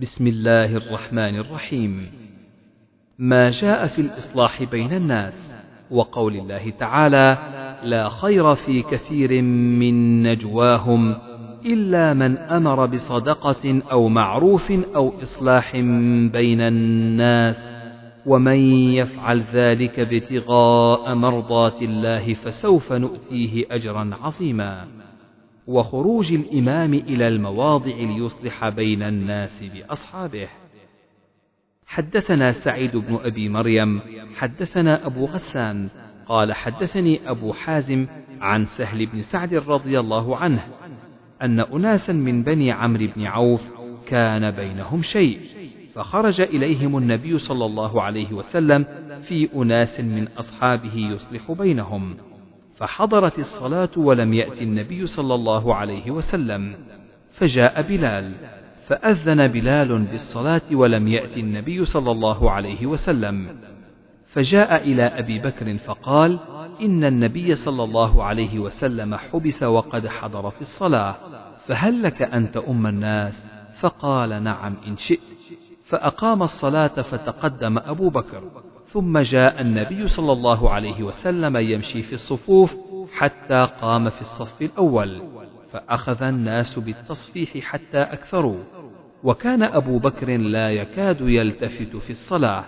بسم الله الرحمن الرحيم. ما جاء في الإصلاح بين الناس وقول الله تعالى لا خير في كثير من نجواهم إلا من أمر بصدقة أو معروف أو إصلاح بين الناس ومن يفعل ذلك ابتغاء مرضات الله فسوف نؤتيه أجرا عظيما. وخروج الإمام إلى المواضع ليصلح بين الناس بأصحابه. حدثنا سعيد بن أبي مريم حدثنا أبو غسان قال حدثني أبو حازم عن سهل بن سعد رضي الله عنه أن أناسا من بني عمرو بن عوف كان بينهم شيء فخرج إليهم النبي صلى الله عليه وسلم في أناس من أصحابه يصلح بينهم. فحضرت الصلاة ولم يأتي النبي صلى الله عليه وسلم فجاء بلال فأذن بلال بالصلاة ولم يأتي النبي صلى الله عليه وسلم فجاء إلى أبي بكر فقال إن النبي صلى الله عليه وسلم حبس وقد حضرت الصلاة فهل لك أن تؤم الناس؟ فقال نعم إن شئت فأقام الصلاة فتقدم أبو بكر ثم جاء النبي صلى الله عليه وسلم يمشي في الصفوف حتى قام في الصف الأول فأخذ الناس بالتصفيح حتى أكثروا. وكان أبو بكر لا يكاد يلتفت في الصلاة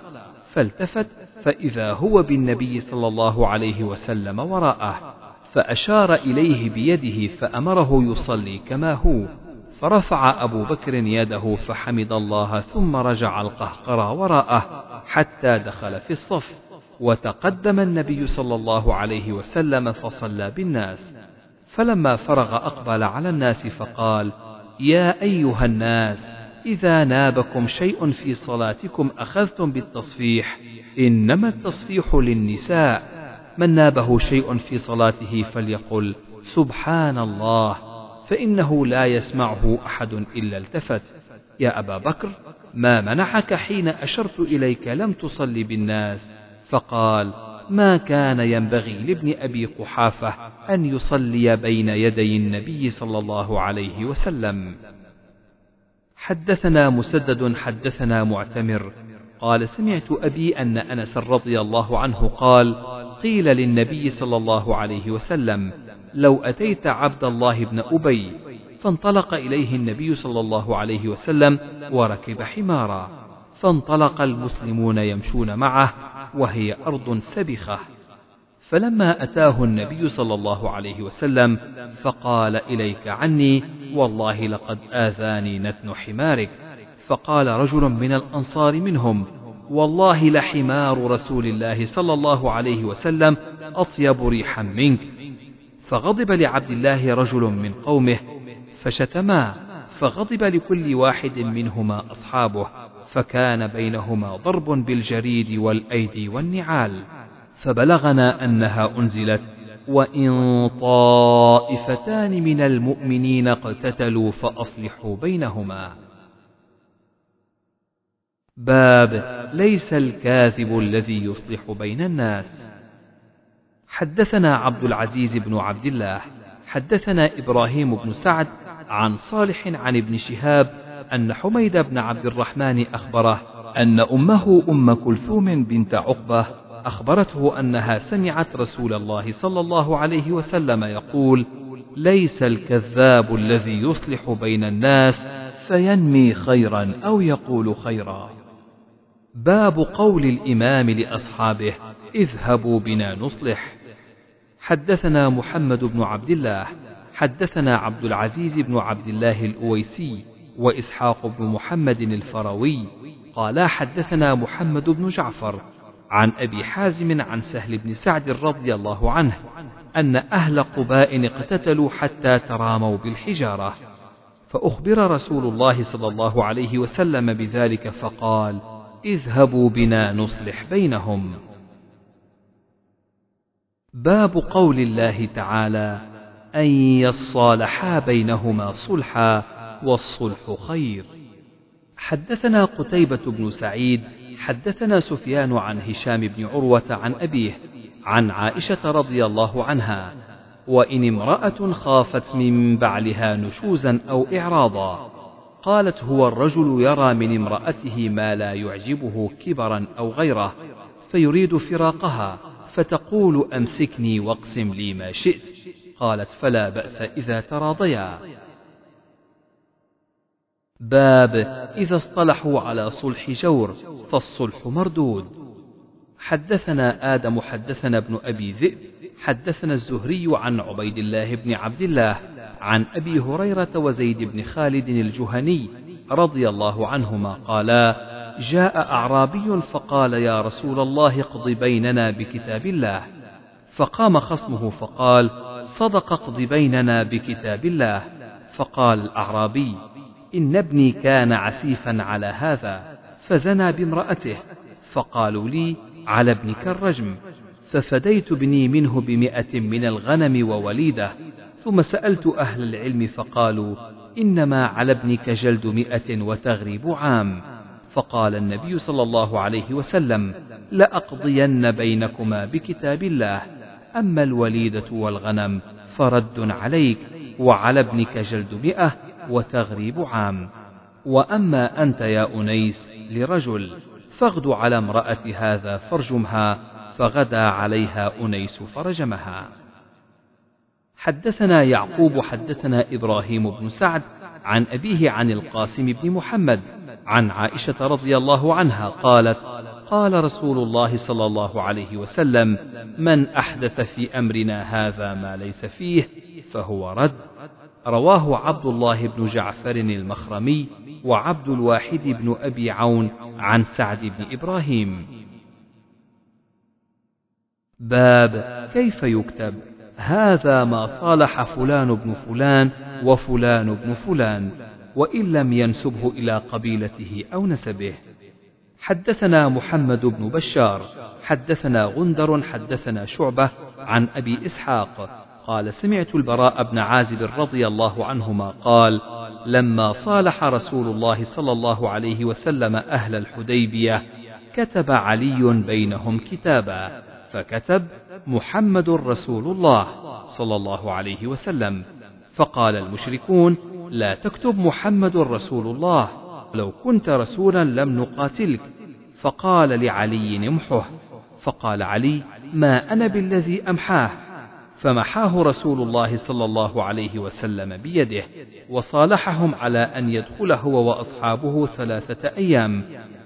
فالتفت فإذا هو بالنبي صلى الله عليه وسلم وراءه فأشار إليه بيده فأمره يصلي كما هو. فرفع أبو بكر يده فحمد الله ثم رجع القهقرى وراءه حتى دخل في الصف وتقدم النبي صلى الله عليه وسلم فصلى بالناس. فلما فرغ أقبل على الناس فقال يا أيها الناس إذا نابكم شيء في صلاتكم أخذتم بالتصفيح إنما التصفيح للنساء. من نابه شيء في صلاته فليقل سبحان الله. فإنه لا يسمعه أحد إلا التفت. يا أبا بكر ما منعك حين أشرت إليك لم تصلي بالناس؟ فقال ما كان ينبغي لابن أبي قحافة أن يصلي بين يدي النبي صلى الله عليه وسلم. حدثنا مسدد حدثنا معتمر. قال سمعت أبي أن أنس رضي الله عنه قال قيل للنبي صلى الله عليه وسلم لو أتيت عبد الله بن أبي فانطلق إليه النبي صلى الله عليه وسلم وركب حمارا فانطلق المسلمون يمشون معه وهي أرض سبخة. فلما أتاه النبي صلى الله عليه وسلم فقال إليك عني والله لقد آذاني نتن حمارك. فقال رجل من الأنصار منهم والله لحمار رسول الله صلى الله عليه وسلم أطيب ريحا منك. فغضب لعبد الله رجل من قومه فشتما فغضب لكل واحد منهما أصحابه فكان بينهما ضرب بالجريد والأيدي والنعال فبلغنا أنها أنزلت وإن طائفتان من المؤمنين اقتتلوا فأصلحوا بينهما. باب ليس الكاذب الذي يصلح بين الناس. حدثنا عبد العزيز بن عبد الله حدثنا إبراهيم بن سعد عن صالح عن ابن شهاب أن حميد بن عبد الرحمن أخبره أن أمه أم كلثوم بنت عقبة أخبرته أنها سمعت رسول الله صلى الله عليه وسلم يقول: ليس الكذاب الذي يصلح بين الناس فينمي خيرا أو يقول خيرا. باب قول الإمام لأصحابه: اذهبوا بنا نصلح. حدثنا محمد بن عبد الله حدثنا عبد العزيز بن عبد الله الأويسي وإسحاق بن محمد الفروي قالا حدثنا محمد بن جعفر عن أبي حازم عن سهل بن سعد رضي الله عنه أن أهل قباء اقتتلوا حتى تراموا بالحجارة فأخبر رسول الله صلى الله عليه وسلم بذلك فقال اذهبوا بنا نصلح بينهم. باب قول الله تعالى أن يصالحا بينهما صلحا والصلح خير. حدثنا قتيبة بن سعيد حدثنا سفيان عن هشام بن عروة عن أبيه عن عائشة رضي الله عنها وإن امرأة خافت من بعلها نشوزا أو إعراضا قالت هو الرجل يرى من امرأته ما لا يعجبه كبرا أو غيره فيريد فراقها. فتقول أمسكني واقسم لي ما شئت. قالت فلا بأس إذا تراضيا. باب إذا اصطلحوا على صلح جور فالصلح مردود. حدثنا آدم حدثنا ابن أبي ذئب حدثنا الزهري عن عبيد الله بن عبد الله عن أبي هريرة وزيد بن خالد الجهني رضي الله عنهما قالا جاء أعرابي فقال يا رسول الله اقض بيننا بكتاب الله. فقام خصمه فقال صدق اقض بيننا بكتاب الله. فقال الأعرابي إن ابني كان عسيفا على هذا فزنى بامرأته. فقالوا لي على ابنك الرجم. ففديت ابني منه بمئة من الغنم ووليدة. ثم سألت أهل العلم فقالوا إنما على ابنك جلد مئة وتغريب عام. فقال النبي صلى الله عليه وسلم لأقضين بينكما بكتاب الله أما الوليدة والغنم فرد عليك وعلى ابنك جلد مئة وتغريب عام. وأما أنت يا أنيس لرجل فاغد على امرأة هذا فارجمها فغدا عليها أنيس فرجمها. حدثنا يعقوب حدثنا إبراهيم بن سعد عن أبيه عن القاسم بن محمد عن عائشة رضي الله عنها قالت قال رسول الله صلى الله عليه وسلم من أحدث في أمرنا هذا ما ليس فيه فهو رد. رواه عبد الله بن جعفر المخرمي وعبد الواحد بن أبي عون عن سعد بن إبراهيم. باب كيف يكتب هذا ما صالح فلان بن فلان وفلان بن فلان. وإن لم ينسبه إلى قبيلته أو نسبه. حدثنا محمد بن بشار حدثنا غندر حدثنا شعبة عن أبي إسحاق قال سمعت البراء بن عازب رضي الله عنهما قال لما صالح رسول الله صلى الله عليه وسلم أهل الحديبية كتب علي بينهم كتابا فكتب محمد رسول الله صلى الله عليه وسلم. فقال المشركون لا تكتب محمد رسول الله. لو كنت رسولا لم نقاتلك. فقال لعلي امحه فقال علي ما أنا بالذي أمحاه؟ فمحاه رسول الله صلى الله عليه وسلم بيده وصالحهم على أن يدخل هو وأصحابه ثلاثة أيام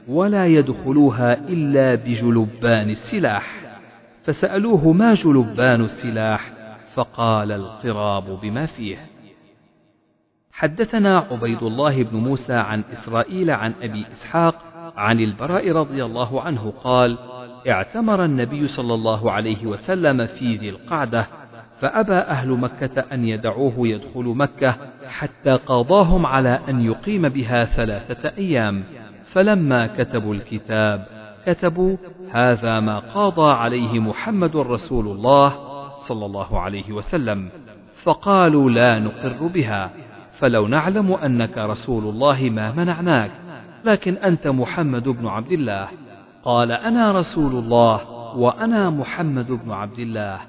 ولا يدخلوها إلا بجلبان السلاح. فسألوه ما جلبان السلاح؟ فقال القراب بما فيه. حدثنا عبيد الله بن موسى عن إسرائيل عن أبي إسحاق عن البراء رضي الله عنه قال اعتمر النبي صلى الله عليه وسلم في ذي القعدة فأبى أهل مكة أن يدعوه يدخل مكة حتى قاضاهم على أن يقيم بها ثلاثة أيام فلما كتبوا الكتاب كتبوا هذا ما قاضى عليه محمد رسول الله صلى الله عليه وسلم فقالوا لا نقر بها فلو نعلم أنك رسول الله ما منعناك لكن أنت محمد بن عبد الله. قال أنا رسول الله وأنا محمد بن عبد الله.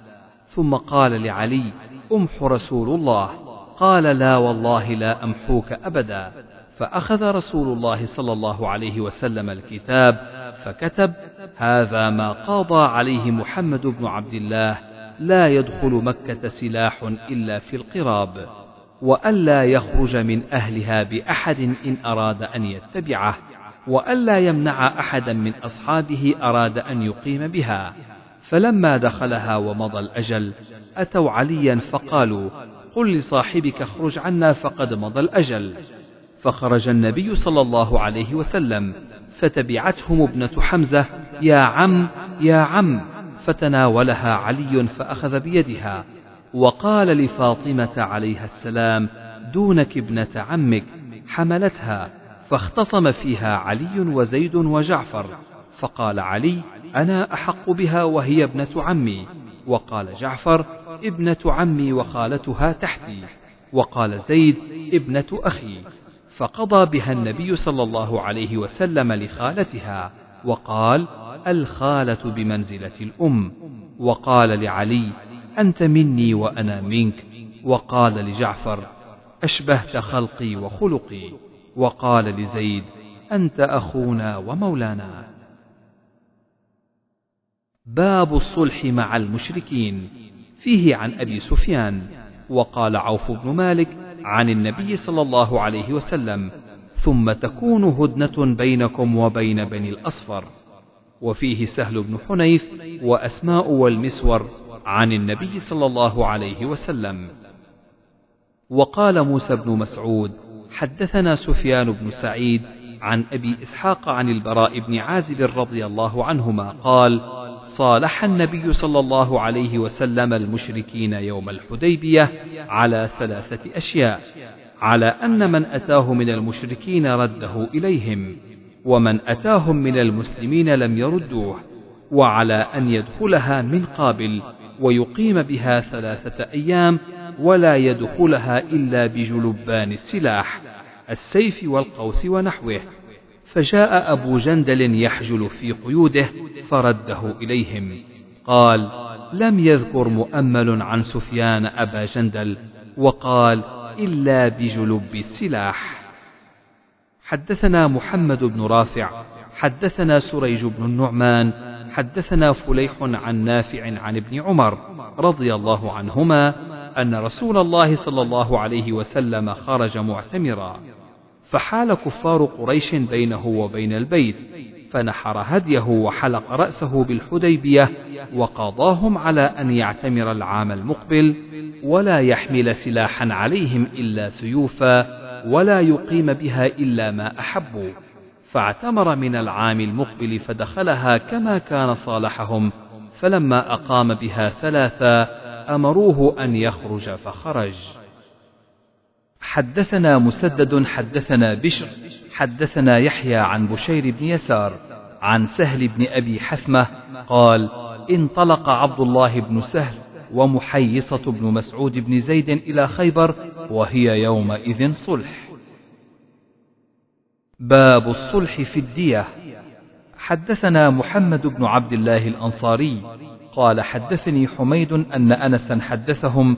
ثم قال لعلي امح رسول الله. قال لا والله لا أمحوك أبدا. فأخذ رسول الله صلى الله عليه وسلم الكتاب فكتب هذا ما قاضى عليه محمد بن عبد الله لا يدخل مكة سلاح إلا في القراب. وألا يخرج من أهلها بأحد إن أراد أن يتبعه وألا يمنع أحدا من أصحابه أراد أن يقيم بها. فلما دخلها ومضى الأجل أتوا عليا فقالوا قل لصاحبك اخرج عنا فقد مضى الأجل. فخرج النبي صلى الله عليه وسلم فتبعتهم ابنة حمزة يا عم يا عم. فتناولها علي فأخذ بيدها. وقال لفاطمة عليها السلام دونك ابنة عمك حملتها فاختصم فيها علي وزيد وجعفر. فقال علي أنا أحق بها وهي ابنة عمي. وقال جعفر ابنة عمي وخالتها تحتي. وقال زيد ابنة أخي. فقضى بها النبي صلى الله عليه وسلم لخالتها وقال الخالة بمنزلة الأم. وقال لعلي أنت مني وأنا منك. وقال لجعفر أشبهت خلقي وخلقي. وقال لزيد أنت أخونا ومولانا. باب الصلح مع المشركين. فيه عن أبي سفيان. وقال عوف بن مالك عن النبي صلى الله عليه وسلم ثم تكون هدنة بينكم وبين بني الأصفر. وفيه سهل بن حنيف وأسماء والمسور عن النبي صلى الله عليه وسلم. وقال موسى بن مسعود حدثنا سفيان بن سعيد عن أبي إسحاق عن البراء بن عازب رضي الله عنهما قال صالح النبي صلى الله عليه وسلم المشركين يوم الحديبية على ثلاثة أشياء على أن من أتاه من المشركين رده إليهم. ومن أتاهم من المسلمين لم يردوه وعلى أن يدخلها من قابل ويقيم بها ثلاثة أيام ولا يدخلها إلا بجلبان السلاح السيف والقوس ونحوه. فجاء أبو جندل يحجل في قيوده فرده إليهم. قال لم يذكر مؤمل عن سفيان أبا جندل وقال إلا بجلب السلاح. حدثنا محمد بن رافع حدثنا سريج بن النعمان حدثنا فليح عن نافع عن ابن عمر رضي الله عنهما أن رسول الله صلى الله عليه وسلم خرج معتمرا. فحال كفار قريش بينه وبين البيت فنحر هديه وحلق رأسه بالحديبية وقاضاهم على أن يعتمر العام المقبل ولا يحمل سلاحا عليهم إلا سيوفا ولا يقيم بها إلا ما أحبوا فاعتمر من العام المقبل فدخلها كما كان صالحهم. فلما أقام بها ثلاثا أمروه أن يخرج فخرج. حدثنا مسدد حدثنا بشر حدثنا يحيى عن بشير بن يسار عن سهل بن أبي حثمة قال انطلق عبد الله بن سهل ومحيصة بن مسعود بن زيد إلى خيبر وهي يومئذ صلح. باب الصلح في الدية. حدثنا محمد بن عبد الله الأنصاري. قال حدثني حميد أن أنسا حدثهم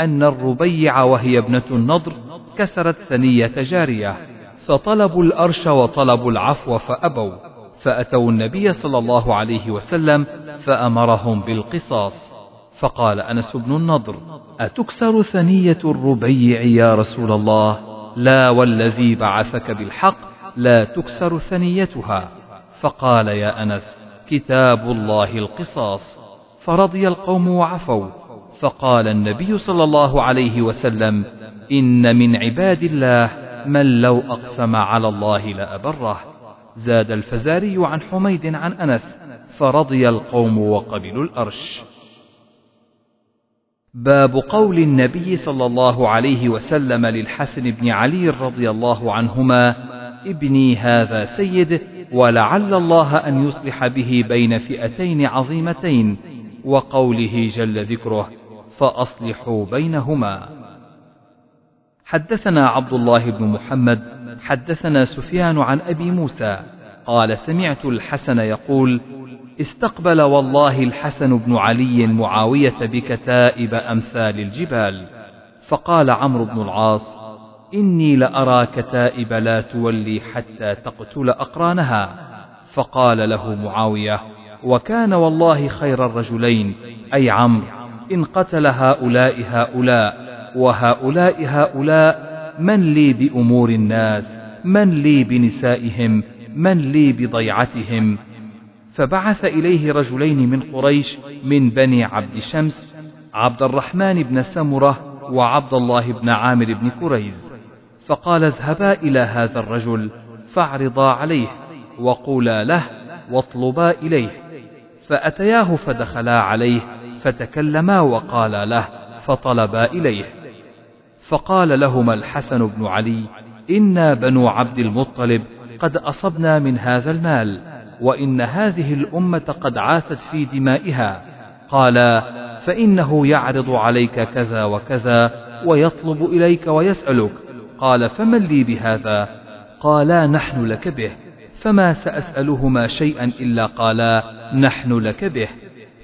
أن الربيع وهي ابنة النضر كسرت ثنية جارية فطلبوا الأرش وطلبوا العفو فأبوا فأتوا النبي صلى الله عليه وسلم فأمرهم بالقصاص. فقال أنس بن النضر أتكسر ثنية الربيع يا رسول الله؟ لا والذي بعثك بالحق لا تكسر ثنيتها. فقال يا أنس كتاب الله القصاص. فرضي القوم وعفوا. فقال النبي صلى الله عليه وسلم إن من عباد الله من لو أقسم على الله لأبره. زاد الفزاري عن حميد عن أنس فرضي القوم وقبلوا الأرش. باب قول النبي صلى الله عليه وسلم للحسن بن علي رضي الله عنهما ابني هذا سيد ولعل الله أن يصلح به بين فئتين عظيمتين وقوله جل ذكره فأصلحوا بينهما. حدثنا عبد الله بن محمد حدثنا سفيان عن أبي موسى قال سمعت الحسن يقول استقبل والله الحسن بن علي معاوية بكتائب أمثال الجبال. فقال عمرو بن العاص إني لأرى كتائب لا تولي حتى تقتل أقرانها. فقال له معاوية وكان والله خير الرجلين. أي عمرو إن قتل هؤلاء هؤلاء وهؤلاء هؤلاء من لي بأمور الناس؟ من لي بنسائهم؟ من لي بضيعتهم؟ فبعث إليه رجلين من قريش من بني عبد شمس عبد الرحمن بن سمرة وعبد الله بن عامر بن كريز. فقال اذهبا إلى هذا الرجل فاعرضا عليه وقولا له واطلبا إليه. فأتياه فدخلا عليه فتكلما وقالا له فطلبا إليه. فقال لهما الحسن بن علي إنا بنو عبد المطلب قد أصبنا من هذا المال وإن هذه الأمة قد عاثت في دمائها. قالا فإنه يعرض عليك كذا وكذا ويطلب إليك ويسألك. قال فمن لي بهذا؟ قالا نحن لك به. فما سأسألهما شيئا إلا قالا نحن لك به.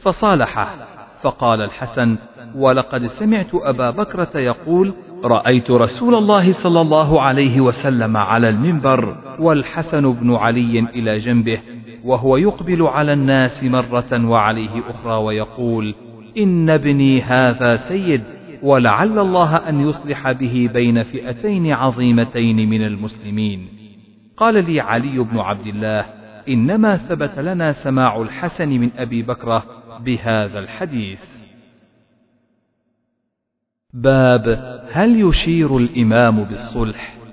فصالحه. فقال الحسن ولقد سمعت أبا بكرة يقول رأيت رسول الله صلى الله عليه وسلم على المنبر والحسن بن علي إلى جنبه وهو يقبل على الناس مرة وعليه أخرى ويقول إن ابني هذا سيد ولعل الله أن يصلح به بين فئتين عظيمتين من المسلمين. قال لي علي بن عبد الله إنما ثبت لنا سماع الحسن من أبي بكرة بهذا الحديث. باب هل يشير الإمام بالصلح؟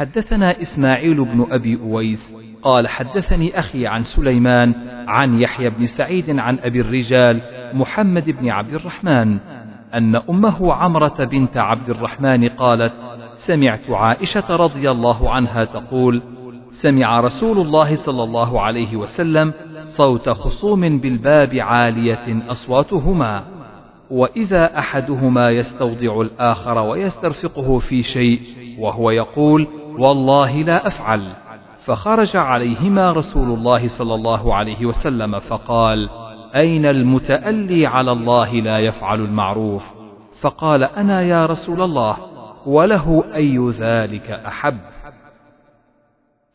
حدثنا إسماعيل بن أبي أويس قال حدثني أخي عن سليمان عن يحيى بن سعيد عن أبي الرجال محمد بن عبد الرحمن أن أمه عمرة بنت عبد الرحمن قالت سمعت عائشة رضي الله عنها تقول سمع رسول الله صلى الله عليه وسلم صوت خصوم بالباب عالية أصواتهما وإذا أحدهما يستوضع الآخر ويسترفقه في شيء وهو يقول والله لا أفعل. فخرج عليهما رسول الله صلى الله عليه وسلم فقال أين المتألي على الله لا يفعل المعروف؟ فقال أنا يا رسول الله وله أي ذلك أحب؟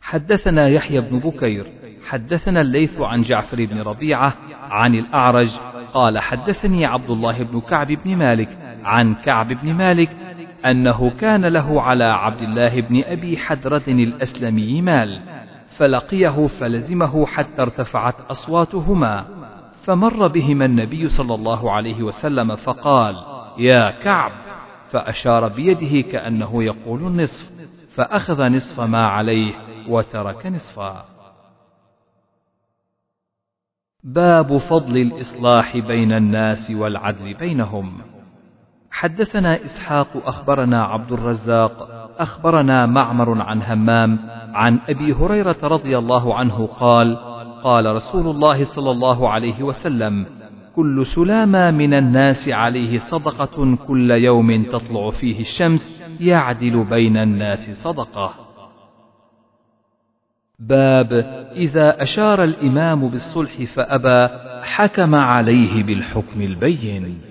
حدثنا يحيى بن بكير حدثنا الليث عن جعفر بن ربيعة عن الأعرج قال حدثني عبد الله بن كعب بن مالك عن كعب بن مالك أنه كان له على عبد الله بن أبي حدرة الأسلمي مال فلقيه فلزمه حتى ارتفعت أصواتهما فمر بهما النبي صلى الله عليه وسلم فقال يا كعب! فأشار بيده كأنه يقول النصف فأخذ نصف ما عليه وترك نصفا. باب فضل الإصلاح بين الناس والعدل بينهم. حدثنا إسحاق أخبرنا عبد الرزاق أخبرنا معمر عن همام عن أبي هريرة رضي الله عنه قال قال رسول الله صلى الله عليه وسلم كل سلامة من الناس عليه صدقة كل يوم تطلع فيه الشمس يعدل بين الناس صدقة. باب إذا أشار الإمام بالصلح فأبى حكم عليه بالحكم البين.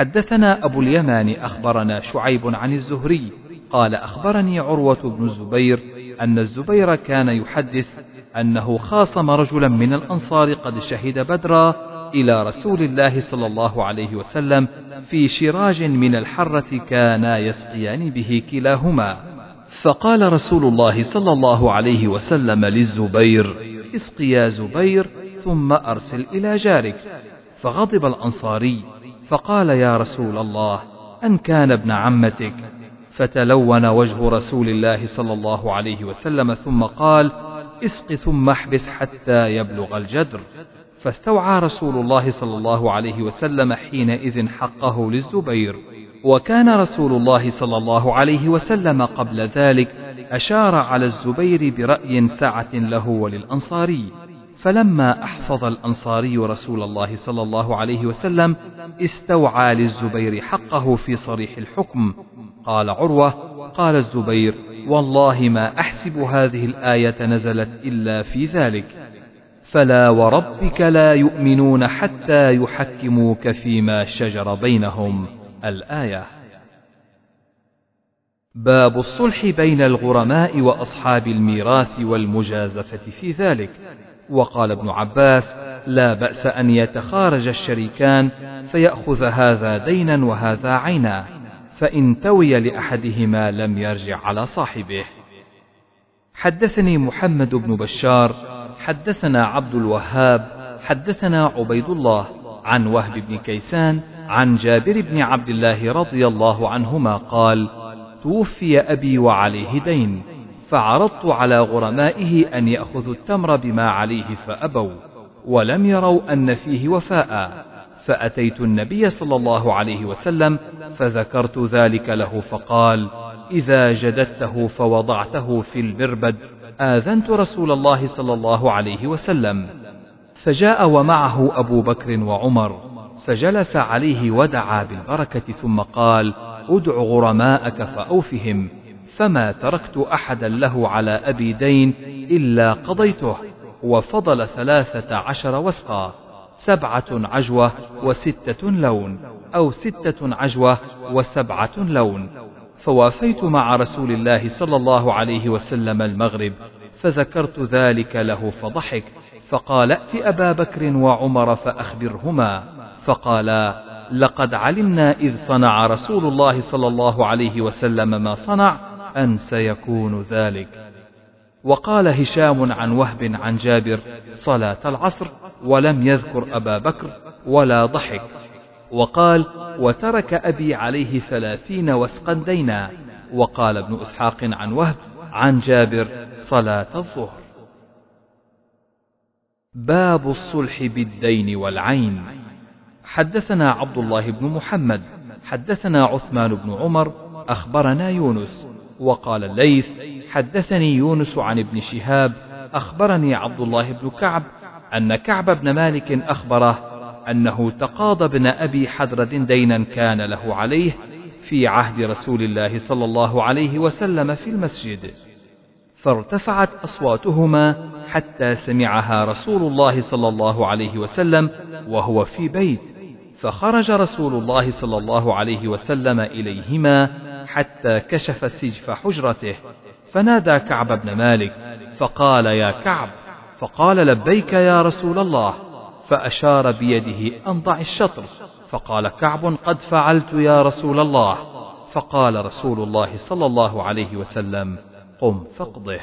حدثنا أبو اليمان أخبرنا شعيب عن الزهري قال أخبرني عروة بن الزبير أن الزبير كان يحدث أنه خاصم رجلا من الأنصار قد شهد بدرا إلى رسول الله صلى الله عليه وسلم في شراج من الحرة كانا يسقيان به كلاهما. فقال رسول الله صلى الله عليه وسلم للزبير اسق يا زبير ثم أرسل إلى جارك. فغضب الأنصاري فقال يا رسول الله أن كان ابن عمتك. فتلون وجه رسول الله صلى الله عليه وسلم ثم قال اسق ثم احبس حتى يبلغ الجدر. فاستوعى رسول الله صلى الله عليه وسلم حينئذ حقه للزبير. وكان رسول الله صلى الله عليه وسلم قبل ذلك أشار على الزبير برأي سعة له وللأنصاري. فلما أحفظ الأنصاري رسول الله صلى الله عليه وسلم استوعى للزبير حقه في صريح الحكم. قال عروة قال الزبير والله ما أحسب هذه الآية نزلت إلا في ذلك. فلا وربك لا يؤمنون حتى يحكموك فيما شجر بينهم. الآية. باب الصلح بين الغرماء وأصحاب الميراث والمجازفة في ذلك. وقال ابن عباس لا بأس أن يتخارج الشريكان فيأخذ هذا دينا وهذا عينا فإن توي لأحدهما لم يرجع على صاحبه. حدثني محمد بن بشار حدثنا عبد الوهاب حدثنا عبيد الله عن وهب بن كيسان عن جابر بن عبد الله رضي الله عنهما قال توفي أبي وعليه دين. فعرضت على غرمائه أن يأخذوا التمر بما عليه فأبوا ولم يروا أن فيه وفاء. فأتيت النبي صلى الله عليه وسلم فذكرت ذلك له فقال إذا جددته فوضعته في المربد آذنت رسول الله صلى الله عليه وسلم. فجاء ومعه أبو بكر وعمر فجلس عليه ودعا بالبركة ثم قال ادع غرماءك فأوفهم. فما تركت أحدا له على أبي دين إلا قضيته وفضل ثلاثة عشر وسقا سبعة عجوة وستة لون أو ستة عجوة وسبعة لون. فوافيت مع رسول الله صلى الله عليه وسلم المغرب فذكرت ذلك له فضحك فقال ائت أبا بكر وعمر فأخبرهما. فقالا لقد علمنا إذ صنع رسول الله صلى الله عليه وسلم ما صنع أن سيكون ذلك. وقال هشام عن وهب عن جابر صلاة العصر ولم يذكر أبا بكر ولا ضحك. وقال وترك أبي عليه ثلاثين وسقا دينا. وقال ابن إسحاق عن وهب عن جابر صلاة الظهر. باب الصلح بالدين والعين. حدثنا عبد الله بن محمد حدثنا عثمان بن عمر أخبرنا يونس وقال الليث حدثني يونس عن ابن شهاب أخبرني عبد الله بن كعب أن كعب بن مالك أخبره أنه تقاضى ابن أبي حدرد دينا كان له عليه في عهد رسول الله صلى الله عليه وسلم في المسجد. فارتفعت أصواتهما حتى سمعها رسول الله صلى الله عليه وسلم وهو في بيت. فخرج رسول الله صلى الله عليه وسلم إليهما حتى كشف سجف حجرته فنادى كعب بن مالك فقال يا كعب فقال لبيك يا رسول الله فأشار بيده أن ضع الشطر فقال كعب قد فعلت يا رسول الله فقال رسول الله صلى الله عليه وسلم قم فاقضه